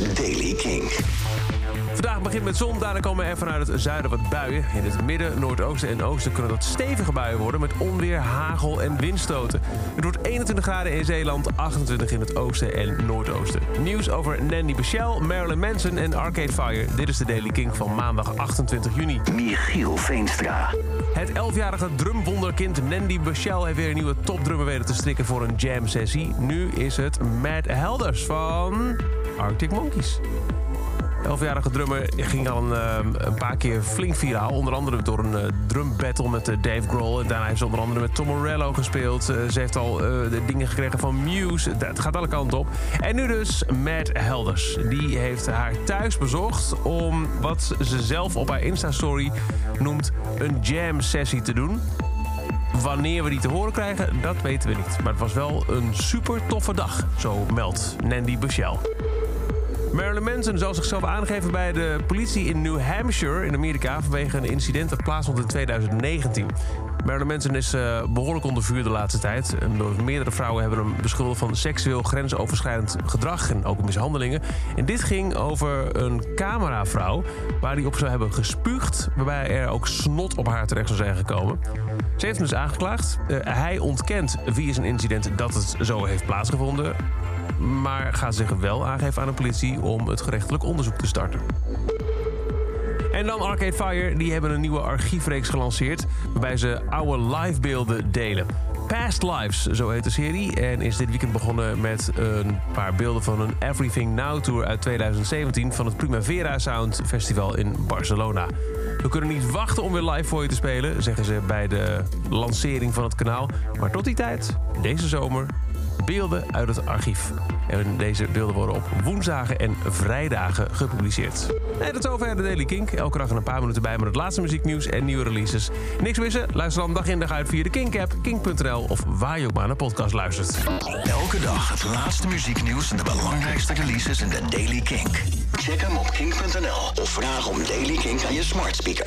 is Daily King. Vandaag begint met zon, daarna komen er vanuit het zuiden wat buien. In het midden, noordoosten en oosten kunnen dat stevige buien worden... met onweer, hagel en windstoten. Het wordt 21 graden in Zeeland, 28 in het oosten en noordoosten. Nieuws over Nandy Bichel, Marilyn Manson en Arcade Fire. Dit is de Daily King van maandag 28 juni. Michiel Veenstra. Het 11-jarige drumwonderkind Nandy Bichel heeft weer een nieuwe topdrummer weten te strikken voor een jam-sessie. Nu is het Matt Helders van Arctic Monkeys. 11-jarige drummer ging al een, eh, een, paar keer flink viraal. Onder andere door een drum battle met uh, Dave Grohl. En daarna heeft ze onder andere met Tom Morello gespeeld. ze heeft al de dingen gekregen van Muse. Het gaat alle kanten op. En nu dus Matt Helders. Die heeft haar thuis bezocht om wat ze zelf op haar Insta-story noemt een jam-sessie te doen. Wanneer we die te horen krijgen, dat weten we niet. Maar het was wel een super toffe dag, zo meldt Nandy Bushell. Marilyn Manson zal zichzelf aangeven bij de politie in New Hampshire in Amerika... vanwege een incident dat plaatsvond in 2019. Marilyn Manson is uh, behoorlijk onder vuur de laatste tijd. En meerdere vrouwen hebben hem beschuldigd van seksueel grensoverschrijdend gedrag en ook mishandelingen. En dit ging over een cameravrouw waar hij op zou hebben gespuugd, waarbij er ook snot op haar terecht zou zijn gekomen. Ze heeft hem dus aangeklaagd. Uh, hij ontkent via zijn incident dat het zo heeft plaatsgevonden maar gaat zich wel aangeven aan de politie om het gerechtelijk onderzoek te starten. En dan Arcade Fire, die hebben een nieuwe archiefreeks gelanceerd... waarbij ze oude livebeelden delen. Past Lives, zo heet de serie. En is dit weekend begonnen met een paar beelden van een Everything Now Tour uit 2017... van het Primavera Sound Festival in Barcelona. We kunnen niet wachten om weer live voor je te spelen, zeggen ze bij de lancering van het kanaal. Maar tot die tijd, deze zomer, beelden uit het archief. En deze beelden worden op woensdagen en vrijdagen gepubliceerd. En tot zover de Daily Kink. Elke dag een paar minuten bij met het laatste muzieknieuws en nieuwe releases. Niks missen? Luister dan dag in dag uit via de Kink-app, kink.nl of waar je ook maar naar podcast luistert. Elke dag het laatste muzieknieuws en de belangrijkste releases in de Daily Kink. Check hem op kink.nl of vraag om Daily Kink aan je smart speaker.